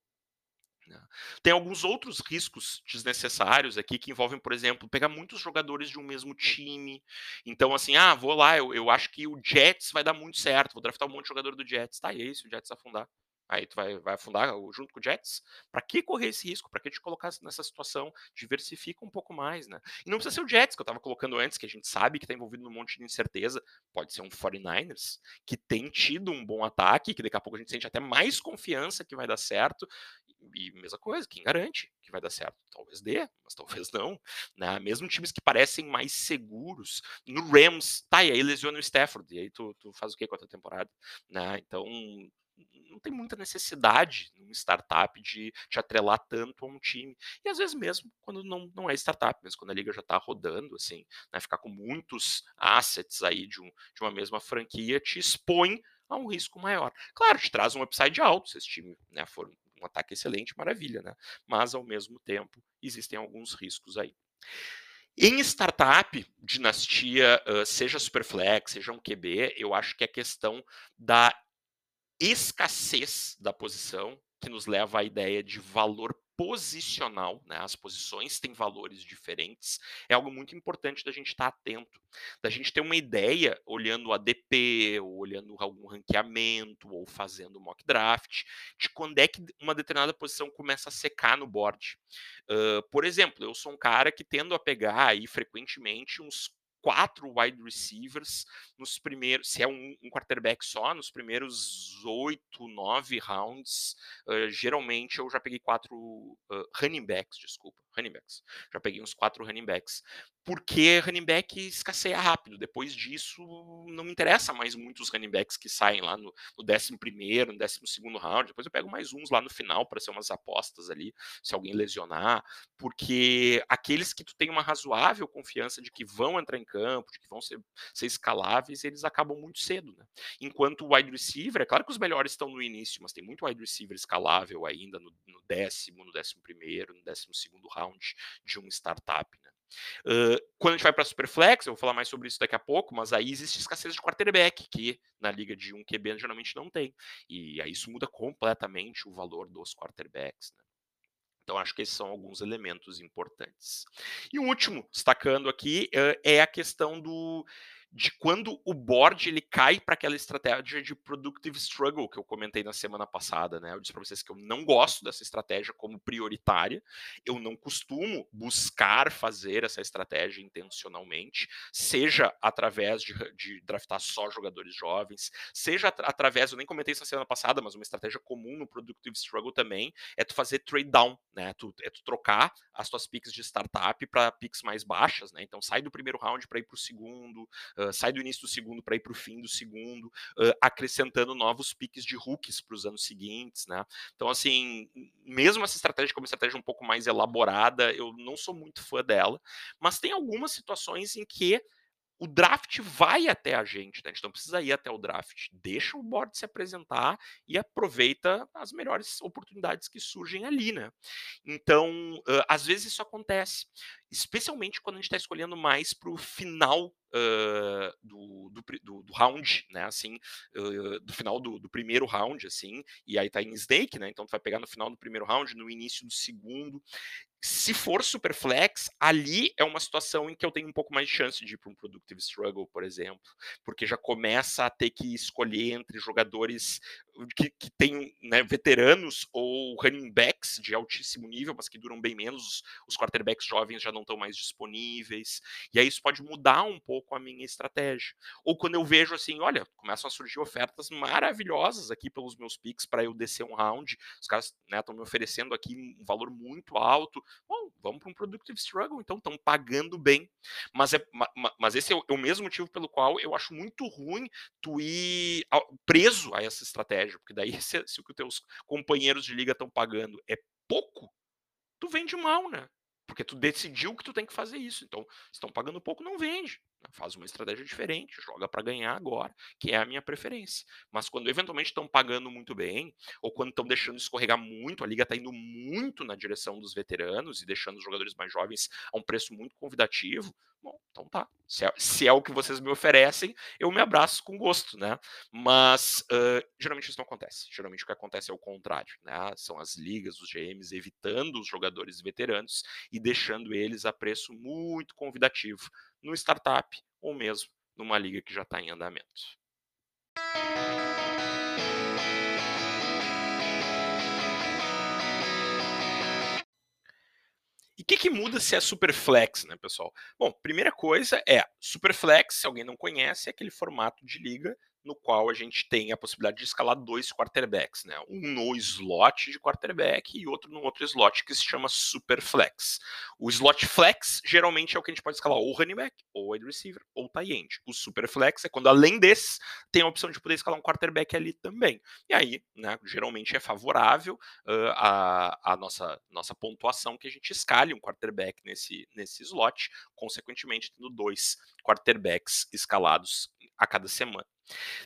Né. Tem alguns outros riscos desnecessários aqui que envolvem, por exemplo, pegar muitos jogadores de um mesmo time. Então, assim, ah, vou lá, eu, eu acho que o Jets vai dar muito certo, vou draftar um monte de jogador do Jets. Tá, e aí, se o Jets afundar? Aí tu vai, vai afundar junto com o Jets? Para que correr esse risco? Para que te colocar nessa situação? Diversifica um pouco mais, né? E não precisa ser o Jets, que eu estava colocando antes, que a gente sabe que está envolvido num monte de incerteza. Pode ser um 49ers, que tem tido um bom ataque, que daqui a pouco a gente sente até mais confiança que vai dar certo. E mesma coisa, quem garante que vai dar certo? Talvez dê, mas talvez não. Né? Mesmo times que parecem mais seguros. No Rams, tá, e aí lesiona o Stafford. E aí tu, tu faz o que com a tua temporada? Né? Então não tem muita necessidade numa startup de te atrelar tanto a um time. E às vezes mesmo quando não, não é startup, mesmo quando a liga já está rodando, assim, né, ficar com muitos assets aí de, um, de uma mesma franquia te expõe a um risco maior. Claro, te traz um upside alto se esse time né, for um ataque excelente, maravilha, né? Mas ao mesmo tempo existem alguns riscos aí. Em startup, dinastia, seja Superflex, seja um QB, eu acho que a questão da escassez da posição, que nos leva à ideia de valor posicional, né? as posições têm valores diferentes, é algo muito importante da gente estar atento, da gente ter uma ideia, olhando o ADP, ou olhando algum ranqueamento, ou fazendo mock draft, de quando é que uma determinada posição começa a secar no board. Uh, por exemplo, eu sou um cara que tendo a pegar aí frequentemente uns quatro wide receivers nos primeiros, se é um, um quarterback só, nos primeiros oito, nove rounds. Uh, geralmente eu já peguei quatro uh, running backs, desculpa, running backs. Já peguei uns quatro running backs porque running back escasseia rápido. Depois disso, não me interessa mais muitos running backs que saem lá no, no 11 no 12 round. Depois eu pego mais uns lá no final para ser umas apostas ali, se alguém lesionar. Porque aqueles que tu tem uma razoável confiança de que vão entrar em campo, de que vão ser, ser escaláveis, eles acabam muito cedo. Né? Enquanto o wide receiver, é claro que os melhores estão no início, mas tem muito wide receiver escalável ainda no, no décimo, no décimo primeiro, no décimo segundo round de um startup. Né? Uh, quando a gente vai para Superflex, eu vou falar mais sobre isso daqui a pouco, mas aí existe escassez de quarterback, que na liga de 1 QB geralmente não tem. E aí isso muda completamente o valor dos quarterbacks. Né? Então, acho que esses são alguns elementos importantes. E o último, destacando aqui, é a questão do de quando o board ele cai para aquela estratégia de productive struggle que eu comentei na semana passada, né? Eu disse para vocês que eu não gosto dessa estratégia como prioritária, eu não costumo buscar fazer essa estratégia intencionalmente, seja através de, de draftar só jogadores jovens, seja at através, eu nem comentei isso na semana passada, mas uma estratégia comum no productive struggle também é tu fazer trade down, né? Tu, é tu trocar as tuas picks de startup para picks mais baixas, né? Então sai do primeiro round para ir para o segundo, uh, sai do início do segundo para ir para o fim do segundo, uh, acrescentando novos piques de rookies para os anos seguintes, né? Então, assim, mesmo essa estratégia como estratégia um pouco mais elaborada, eu não sou muito fã dela, mas tem algumas situações em que o draft vai até a gente, né? a gente não precisa ir até o draft. Deixa o board se apresentar e aproveita as melhores oportunidades que surgem ali, né? Então, às vezes isso acontece, especialmente quando a gente está escolhendo mais para o final do, do, do, round, né? Assim, uh, do final do, do, primeiro round, assim, e aí tá em snake, né? Então tu vai pegar no final do primeiro round, no início do segundo. Se for super flex, ali é uma situação em que eu tenho um pouco mais de chance de ir para um productive struggle, por exemplo, porque já começa a ter que escolher entre jogadores que, que têm né, veteranos ou running backs de altíssimo nível, mas que duram bem menos. Os quarterbacks jovens já não estão mais disponíveis. E aí isso pode mudar um pouco a minha estratégia. Ou quando eu vejo assim, olha, começam a surgir ofertas maravilhosas aqui pelos meus picks para eu descer um round. Os caras estão né, me oferecendo aqui um valor muito alto Bom, vamos para um productive struggle, então estão pagando bem. Mas, é, mas esse é o, é o, mesmo motivo pelo qual eu acho muito ruim tu ir preso a essa estratégia, porque daí se, se o que os teus companheiros de liga estão pagando é pouco, tu vende mal, né? Porque tu decidiu que tu tem que fazer isso. Então, estão pagando pouco, não vende. Faz uma estratégia diferente, joga para ganhar agora, que é a minha preferência. Mas quando eventualmente estão pagando muito bem, ou quando estão deixando escorregar muito, a liga está indo muito na direção dos veteranos e deixando os jogadores mais jovens a um preço muito convidativo, bom, então tá. Se é, se é, o que vocês me oferecem, eu me abraço com gosto, né? Mas uh, geralmente isso não acontece. Geralmente o que acontece é o contrário, né? São as ligas, os GMs evitando os jogadores veteranos e deixando eles a preço muito convidativo no startup ou mesmo numa liga que já está em andamento. O que, que, muda se é Superflex, né, pessoal? Bom, primeira coisa é, Superflex, se alguém não conhece, é aquele formato de liga no qual a gente tem a possibilidade de escalar dois quarterbacks, né? Um no slot de quarterback e outro no outro slot que se chama super flex. O slot flex geralmente é o que a gente pode escalar ou running back, ou wide receiver, ou tight end. O super flex é quando além desse tem a opção de poder escalar um quarterback ali também. E aí, né, geralmente é favorável uh, a, a nossa, nossa pontuação que a gente escale um quarterback nesse, nesse slot, consequentemente tendo dois quarterbacks escalados a cada semana.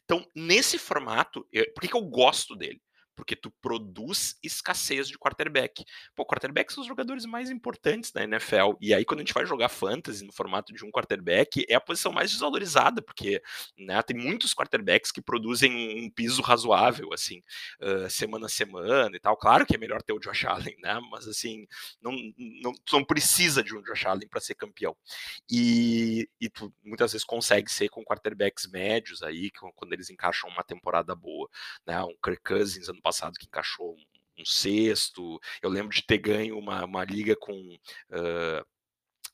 Então, nesse formato, eu, por que, que eu gosto dele? Porque tu produz escassez de quarterback. Pô, quarterbacks são os jogadores mais importantes da NFL. E aí, quando a gente vai jogar fantasy no formato de um quarterback, é a posição mais desvalorizada, porque né, tem muitos quarterbacks que produzem um piso razoável, assim, uh, semana a semana e tal. Claro que é melhor ter o Josh Allen, né? Mas assim, não, não, tu não precisa de um Josh Allen para ser campeão. E, e tu muitas vezes consegue ser com quarterbacks médios aí, quando eles encaixam uma temporada boa, né? Um Kirk Cousins ano passado que encaixou um, sexto. Eu lembro de ter ganho uma, uma liga com. Uh,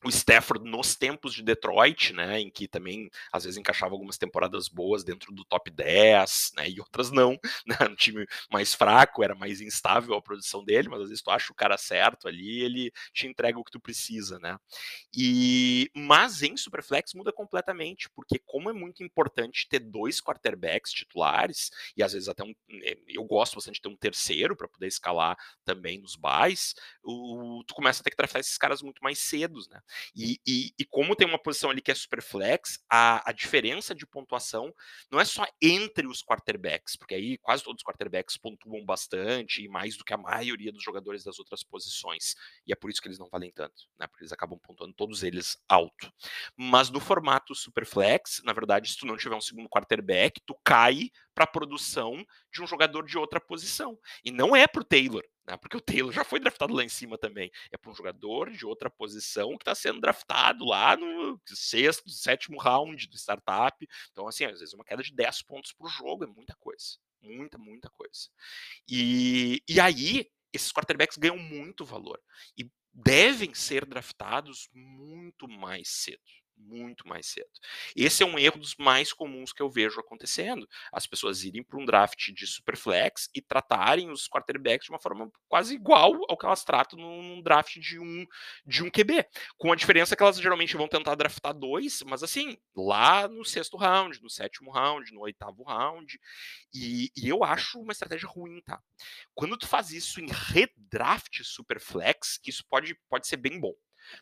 o Stafford nos tempos de Detroit, né, em que também às vezes encaixava algumas temporadas boas dentro do top 10, né, e outras não, né, um time mais fraco, era mais instável a produção dele, mas às vezes tu acha o cara certo ali, ele te entrega o que tu precisa, né. E mas em Superflex muda completamente, porque como é muito importante ter dois quarterbacks titulares e às vezes até um, eh, eu gosto bastante de ter um terceiro para poder escalar também nos buys, o, tu começa a ter que draftar esses caras muito mais cedos, né? E, e, e, como tem uma posição ali que é super flex, a, a diferença de pontuação não é só entre os quarterbacks, porque aí quase todos os quarterbacks pontuam bastante e mais do que a maioria dos jogadores das outras posições. E é por isso que eles não valem tanto, né? Porque eles acabam pontuando todos eles alto. Mas no formato super flex, na verdade, se tu não tiver um segundo quarterback, tu cai para a produção de um jogador de outra posição. E não é pro Taylor, né? Porque o Taylor já foi draftado lá em cima também. É para um jogador de outra posição que está sendo draftado lá no sexto, sétimo round do startup. Então, assim, às vezes uma queda de 10 pontos por jogo é muita coisa. Muita, muita coisa. E, e aí, esses quarterbacks ganham muito valor. E devem ser draftados muito mais cedo muito mais cedo. Esse é um erro dos mais comuns que eu vejo acontecendo. As pessoas irem para um draft de superflex e tratarem os quarterbacks de uma forma quase igual ao que elas tratam num draft de um de um QB, com a diferença que elas geralmente vão tentar draftar dois, mas assim, lá no sexto round, no sétimo round, no oitavo round, e, e eu acho uma estratégia ruim, tá? Quando tu faz isso em redraft superflex, isso pode, pode ser bem bom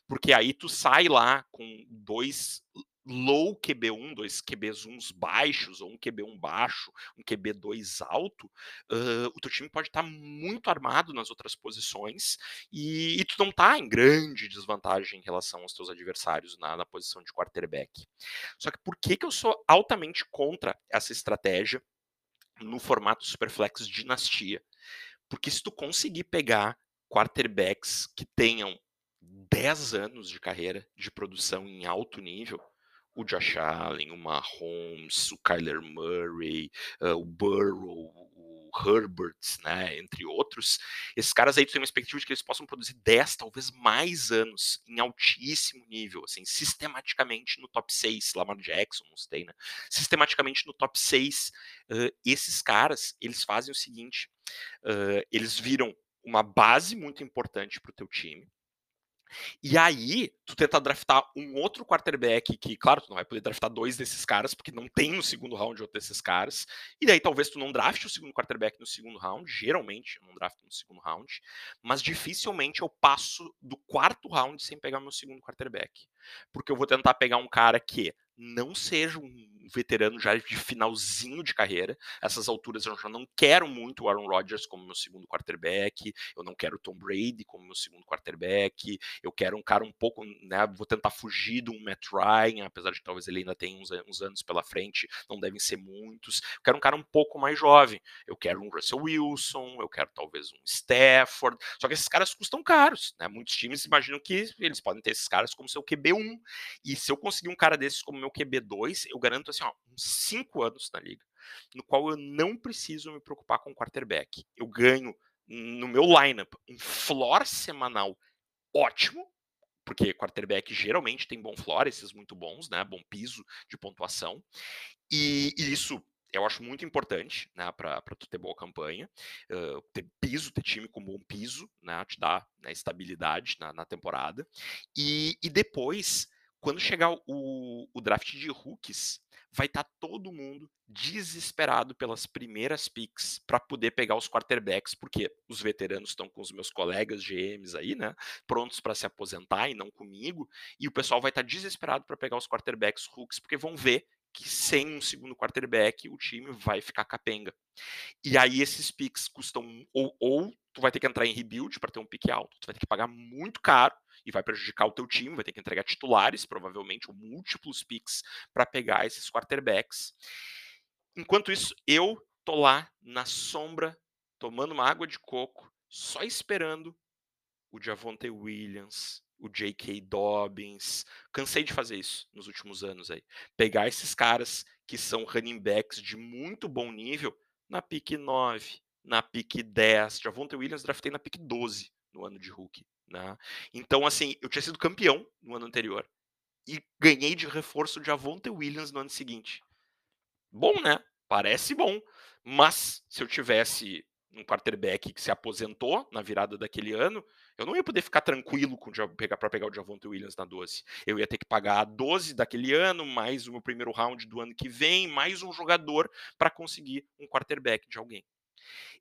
porque aí tu sai lá com dois low QB1, dois QB1s baixos, ou um QB1 baixo, um QB2 alto, uh, o teu time pode estar tá muito armado nas outras posições e, e, tu não tá em grande desvantagem em relação aos teus adversários na, na posição de quarterback. Só que por que, que eu sou altamente contra essa estratégia no formato Superflex Dinastia? Porque se tu conseguir pegar quarterbacks que tenham 10 anos de carreira de produção em alto nível, o Josh Allen, o Mahomes, o Kyler Murray, uh, o Burrow, o Herbert, né, entre outros, esses caras aí tu tem uma expectativa de que eles possam produzir 10, talvez mais anos em altíssimo nível, assim, sistematicamente no top 6, Lamar Jackson, não sei, né, sistematicamente no top 6, uh, esses caras, eles fazem o seguinte, uh, eles viram uma base muito importante para o teu time, e aí, tu tenta draftar um outro quarterback que, claro, tu não vai poder draftar dois desses caras, porque não tem no segundo round outro desses caras. E daí talvez tu não drafte o segundo quarterback no segundo round. Geralmente eu não drafto no segundo round. Mas dificilmente eu passo do quarto round sem pegar meu segundo quarterback. Porque eu vou tentar pegar um cara que não seja um veterano já de finalzinho de carreira. Essas alturas eu já não quero muito o Aaron Rodgers como meu segundo quarterback, eu não quero o Tom Brady como meu segundo quarterback, eu quero um cara um pouco, né, vou tentar fugir do Matt Ryan, apesar de que talvez ele ainda tenha uns, uns anos pela frente, não devem ser muitos. Eu quero um cara um pouco mais jovem, eu quero um Russell Wilson, eu quero talvez um Stafford, só que esses caras custam caros, né? Muitos times imaginam que eles podem ter esses caras como seu QB1, e se eu conseguir um cara desses como meu QB2, eu garanto assim, ó, uns 5 anos na liga, no qual eu não preciso me preocupar com quarterback. Eu ganho no meu lineup um floor semanal ótimo, porque quarterback geralmente tem bom floor, esses muito bons, né? Bom piso de pontuação. E, e isso eu acho muito importante, né, para tu ter boa campanha, uh, ter piso, ter time com bom piso, né, te dá né, estabilidade na, na temporada. E, e depois, quando chegar o, o draft de rookies, vai estar tá todo mundo desesperado pelas primeiras picks para poder pegar os quarterbacks, porque os veteranos estão com os meus colegas GMs aí, né, prontos para se aposentar e não comigo, e o pessoal vai estar tá desesperado para pegar os quarterbacks rookies, porque vão ver que sem um segundo quarterback o time vai ficar capenga. E aí esses picks custam ou, ou tu vai ter que entrar em rebuild para ter um pick alto, tu vai ter que pagar muito caro e vai prejudicar o teu time, vai ter que entregar titulares, provavelmente, ou múltiplos picks para pegar esses quarterbacks. Enquanto isso, eu tô lá na sombra, tomando uma água de coco, só esperando o Javonte Williams, o J.K. Dobbins. Cansei de fazer isso nos últimos anos aí. Pegar esses caras que são running backs de muito bom nível na pick 9, na pick 10. Javonte Williams draftei na pick 12 no ano de rookie. Né? Então, assim, eu tinha sido campeão no ano anterior e ganhei de reforço de Javonte Williams no ano seguinte. Bom, né? Parece bom. Mas se eu tivesse um quarterback que se aposentou na virada daquele ano, eu não ia poder ficar tranquilo com pegar para pegar o Javonte Williams na 12. Eu ia ter que pagar a 12 daquele ano, mais o meu primeiro round do ano que vem, mais um jogador para conseguir um quarterback de alguém.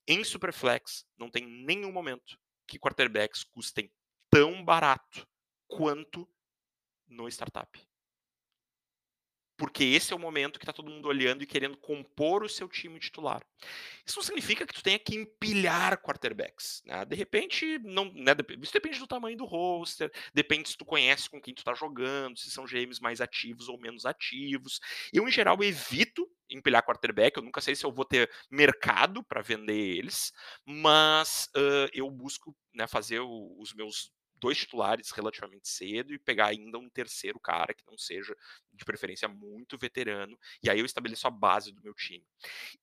Em Superflex, não tem nenhum momento que quarterbacks custem tão barato quanto no startup porque esse é o momento que está todo mundo olhando e querendo compor o seu time titular. Isso não significa que tu tenha que empilhar quarterbacks. Né? De repente, não, né? isso depende do tamanho do roster, depende se tu conhece com quem tu está jogando, se são GMs mais ativos ou menos ativos. Eu, em geral, evito empilhar quarterback, eu nunca sei se eu vou ter mercado para vender eles, mas uh, eu busco né, fazer o, os meus dois titulares relativamente cedo e pegar ainda um terceiro cara que não seja de preferência muito veterano, e aí eu estabeleço a base do meu time.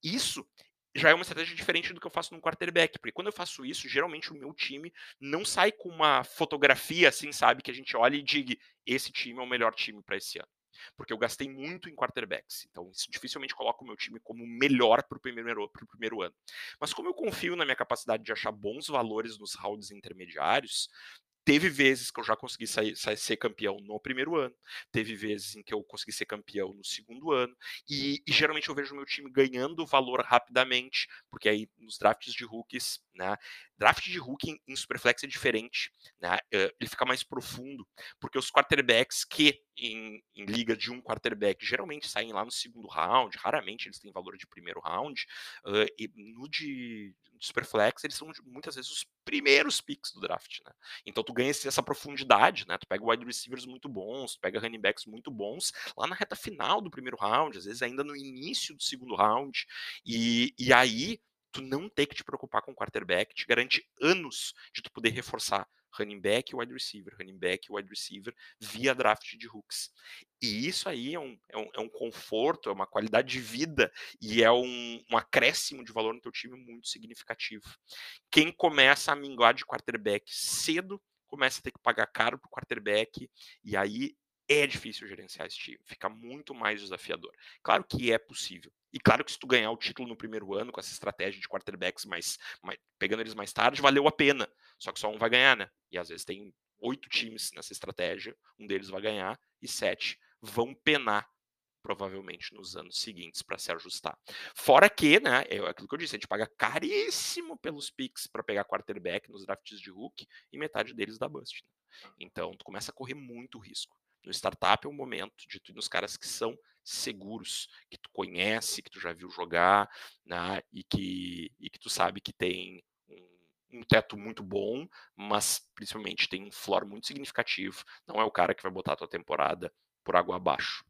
Isso já é uma estratégia diferente do que eu faço num quarterback, porque quando eu faço isso, geralmente o meu time não sai com uma fotografia assim, sabe, que a gente olha e diga, esse time é o melhor time para esse ano. Porque eu gastei muito em quarterbacks. Então, isso dificilmente coloca o meu time como melhor para o primeiro, primeiro ano. Mas como eu confio na minha capacidade de achar bons valores nos rounds intermediários, Teve vezes que eu já consegui sair, sair, ser campeão no primeiro ano, teve vezes em que eu consegui ser campeão no segundo ano, e, e geralmente eu vejo meu time ganhando valor rapidamente, porque aí nos drafts de rookies, né? Draft de rookie em Superflex é diferente, né? Ele fica mais profundo, porque os quarterbacks que em, em, liga de um quarterback geralmente saem lá no segundo round, raramente eles têm valor de primeiro round, uh, e no de, de Superflex eles são muitas vezes os primeiros picks do draft, né? Então tu ganha essa profundidade, né? Tu pega wide receivers muito bons, tu pega running backs muito bons lá na reta final do primeiro round, às vezes ainda no início do segundo round, e, e aí tu não ter que te preocupar com quarterback te garante anos de tu poder reforçar running back e wide receiver, running back e wide receiver via draft de hooks. E isso aí é um, é um, é um conforto, é uma qualidade de vida e é um, um, acréscimo de valor no teu time muito significativo. Quem começa a minguar de quarterback cedo, começa a ter que pagar caro para o quarterback, e aí é difícil gerenciar esse time, fica muito mais desafiador. Claro que é possível. E claro que se tu ganhar o título no primeiro ano com essa estratégia de quarterbacks mais, mais pegando eles mais tarde, valeu a pena. Só que só um vai ganhar, né? E às vezes tem oito times nessa estratégia, um deles vai ganhar e sete vão penar provavelmente nos anos seguintes para se ajustar. Fora que, né, é aquilo que eu disse, a gente paga caríssimo pelos picks para pegar quarterback nos drafts de Hulk e metade deles dá bust. Né? Então, tu começa a correr muito risco. No startup é o momento de tu ir nos caras que são seguros, que tu conhece, que tu já viu jogar, né, e, que, e que tu sabe que tem um, um teto muito bom, mas principalmente tem um floor muito significativo. Não é o cara que vai botar a tua temporada por água abaixo.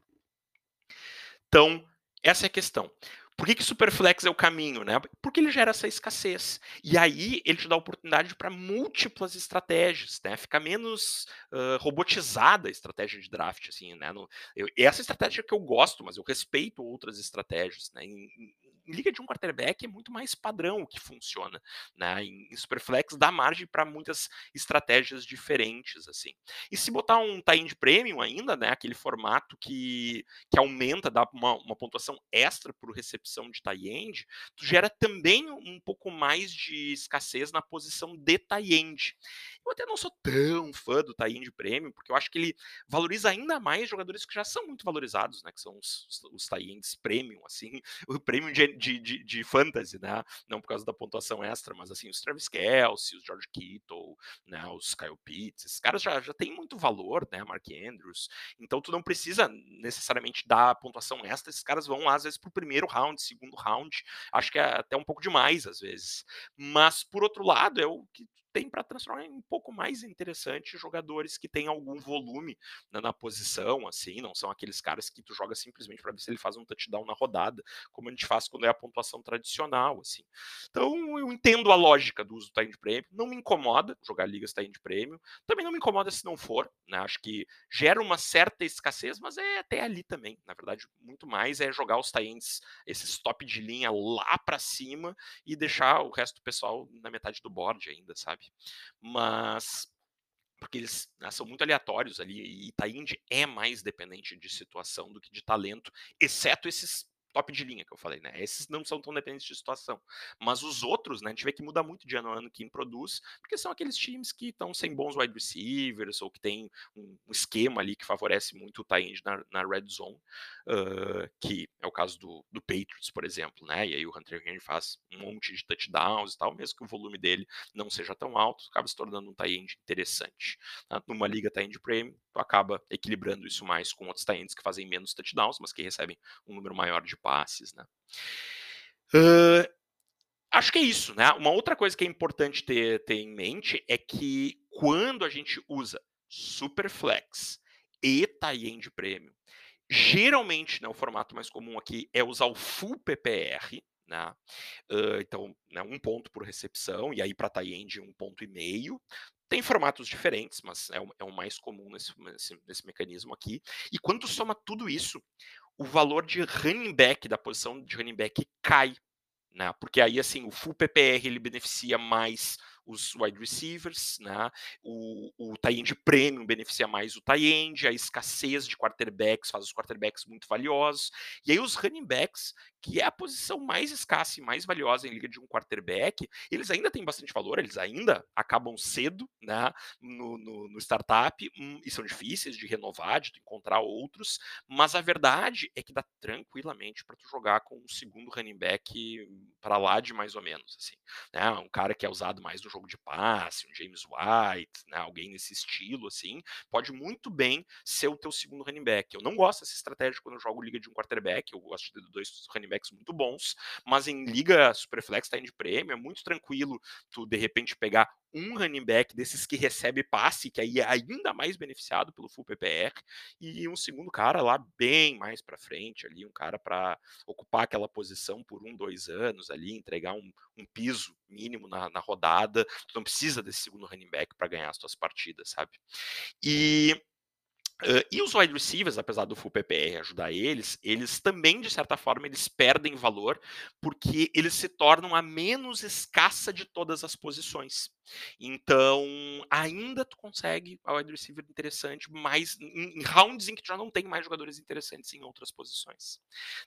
Então, essa é a questão. Por que, que Superflex é o caminho, né? Porque ele gera essa escassez. E aí ele te dá oportunidade para múltiplas estratégias, né? Fica menos uh, robotizada a estratégia de draft, assim, né? No, eu, essa estratégia que eu gosto, mas eu respeito outras estratégias, né? Em, liga de um quarterback é muito mais padrão o que funciona, né? Em, Superflex dá margem para muitas estratégias diferentes, assim. E se botar um tie-in premium ainda, né? Aquele formato que, que aumenta, dá uma, uma pontuação extra o recepção de tie-end, tu gera também um pouco mais de escassez na posição de tie-end. Eu até não sou tão fã do tie-end premium, porque eu acho que ele valoriza ainda mais jogadores que já são muito valorizados, né? Que são os, os tie-ends premium, assim, o premium de, de, de, de, fantasy, né? Não por causa da pontuação extra, mas assim, os Travis Kelsey, os George Kittle, né? Os Kyle Pitts, esses caras já, já têm muito valor, né? Mark Andrews. Então tu não precisa necessariamente dar pontuação extra, esses caras vão às vezes, pro primeiro round, segundo round. Acho que é até um pouco demais, às vezes. Mas, por outro lado, é o que tem para transformar um pouco mais interessante jogadores que têm algum volume né, na posição, assim, não são aqueles caras que tu joga simplesmente para ver se ele faz um touchdown na rodada, como a gente faz quando é a pontuação tradicional, assim. Então, eu entendo a lógica do uso do time de prêmio, não me incomoda jogar ligas time de prêmio, também não me incomoda se não for, né? Acho que gera uma certa escassez, mas é até ali também, na verdade, muito mais é jogar os tains, esses top de linha lá para cima e deixar o resto do pessoal na metade do board ainda, sabe? Sabe? Mas porque eles né, são muito aleatórios ali, e Taíndi é mais dependente de situação do que de talento, exceto esses top de linha que eu falei, né? Esses não são tão dependentes de situação. Mas os outros, né, a gente vê que muda muito de ano a ano quem produz, porque são aqueles times que estão sem bons wide receivers, ou que tem um, esquema ali que favorece muito o tie na, na red zone, uh, que é o caso do, do Patriots, por exemplo, né? E aí o Hunter Henry faz um monte de touchdowns e tal, mesmo que o volume dele não seja tão alto, acaba se tornando um tie interessante. Tá? Numa liga tie premium, acaba equilibrando isso mais com outros tie que fazem menos touchdowns, mas que recebem um número maior de passes, né? Uh, acho que é isso, né? Uma outra coisa que é importante ter, ter em mente é que quando a gente usa Superflex e tie-end premium, geralmente, né, o formato mais comum aqui é usar o full PPR, né? Uh, então, né, um ponto por recepção, e aí para tie-end um ponto e meio. Tem formatos diferentes, mas é o, é o mais comum nesse, nesse, nesse, mecanismo aqui. E quando soma tudo isso, o valor de running back, da posição de running back, cai. Né? Porque aí, assim, o full PPR ele beneficia mais os wide receivers, né? O, o tie-end premium beneficia mais o tie-end, a escassez de quarterbacks faz os quarterbacks muito valiosos. E aí os running backs, que é a posição mais escassa e mais valiosa em liga de um quarterback, eles ainda têm bastante valor, eles ainda acabam cedo, né? No, no, no startup hum, e são difíceis de renovar, de encontrar outros, mas a verdade é que dá tranquilamente para tu jogar com um segundo running back para lá de mais ou menos, assim, né? Um cara que é usado mais no jogo de passe, um James White, né? Alguém nesse estilo, assim, pode muito bem ser o teu segundo running back. Eu não gosto dessa estratégia quando eu jogo liga de um quarterback, eu gosto de dois running backs muito bons, mas em liga Superflex, tá de prêmio, é muito tranquilo tu de repente pegar um running back desses que recebe passe, que aí é ainda mais beneficiado pelo full PPR, e um segundo cara lá bem mais para frente, ali, um cara para ocupar aquela posição por um, dois anos ali, entregar um, um piso mínimo na, na, rodada. Tu não precisa desse segundo running back para ganhar as tuas partidas, sabe? E Uh, e os wide receivers, apesar do full PPR ajudar eles, eles também, de certa forma, eles perdem valor porque eles se tornam a menos escassa de todas as posições. Então, ainda tu consegue a wide receiver interessante, mas em, rounds em que tu já não tem mais jogadores interessantes em outras posições.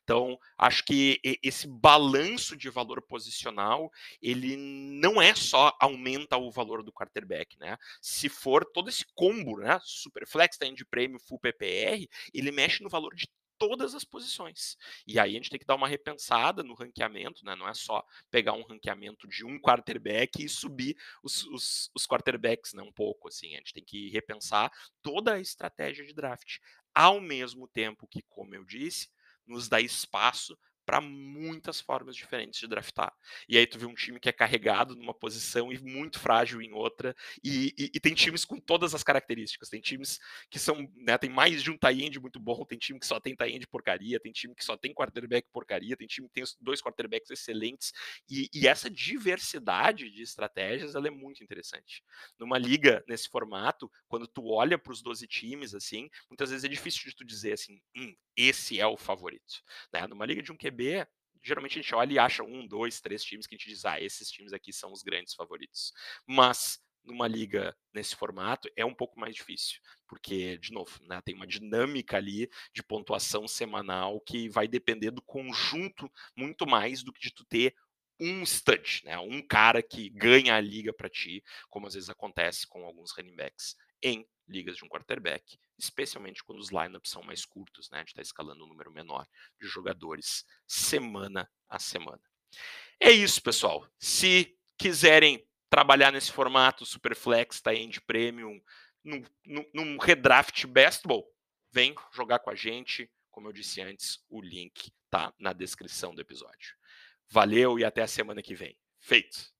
Então, acho que esse balanço de valor posicional, ele não é só aumenta o valor do quarterback, né? Se for todo esse combo, né? Superflex, de prêmio, full PPR, ele mexe no valor de todas as posições. E aí a gente tem que dar uma repensada no ranqueamento, né? Não é só pegar um ranqueamento de um quarterback e subir os, os, os quarterbacks, né? Um pouco assim. A gente tem que repensar toda a estratégia de draft. Ao mesmo tempo que, como eu disse, nos dá espaço para muitas formas diferentes de draftar. E aí tu vê um time que é carregado numa posição e muito frágil em outra, e, e, e tem times com todas as características. Tem times que são, né, tem mais de um tie-end muito bom, tem time que só tem tie-end porcaria, tem time que só tem quarterback porcaria, tem time que tem dois quarterbacks excelentes, e, e essa diversidade de estratégias, ela é muito interessante. Numa liga nesse formato, quando tu olha para os 12 times, assim, muitas vezes é difícil de tu dizer assim, hum, esse é o favorito. Né? Numa liga de um QB, geralmente a gente olha e acha um, dois, três times que a gente diz, ah, esses times aqui são os grandes favoritos. Mas numa liga nesse formato é um pouco mais difícil, porque, de novo, né, tem uma dinâmica ali de pontuação semanal que vai depender do conjunto muito mais do que de tu ter um stud, né, um cara que ganha a liga para ti, como às vezes acontece com alguns running backs em ligas de um quarterback, especialmente quando os lineups são mais curtos, né? A gente está escalando um número menor de jogadores semana a semana. É isso, pessoal. Se quiserem trabalhar nesse formato Superflex, tá End Premium, num, num, num redraft Bestball, vem jogar com a gente. Como eu disse antes, o link tá na descrição do episódio. Valeu e até a semana que vem. Feito!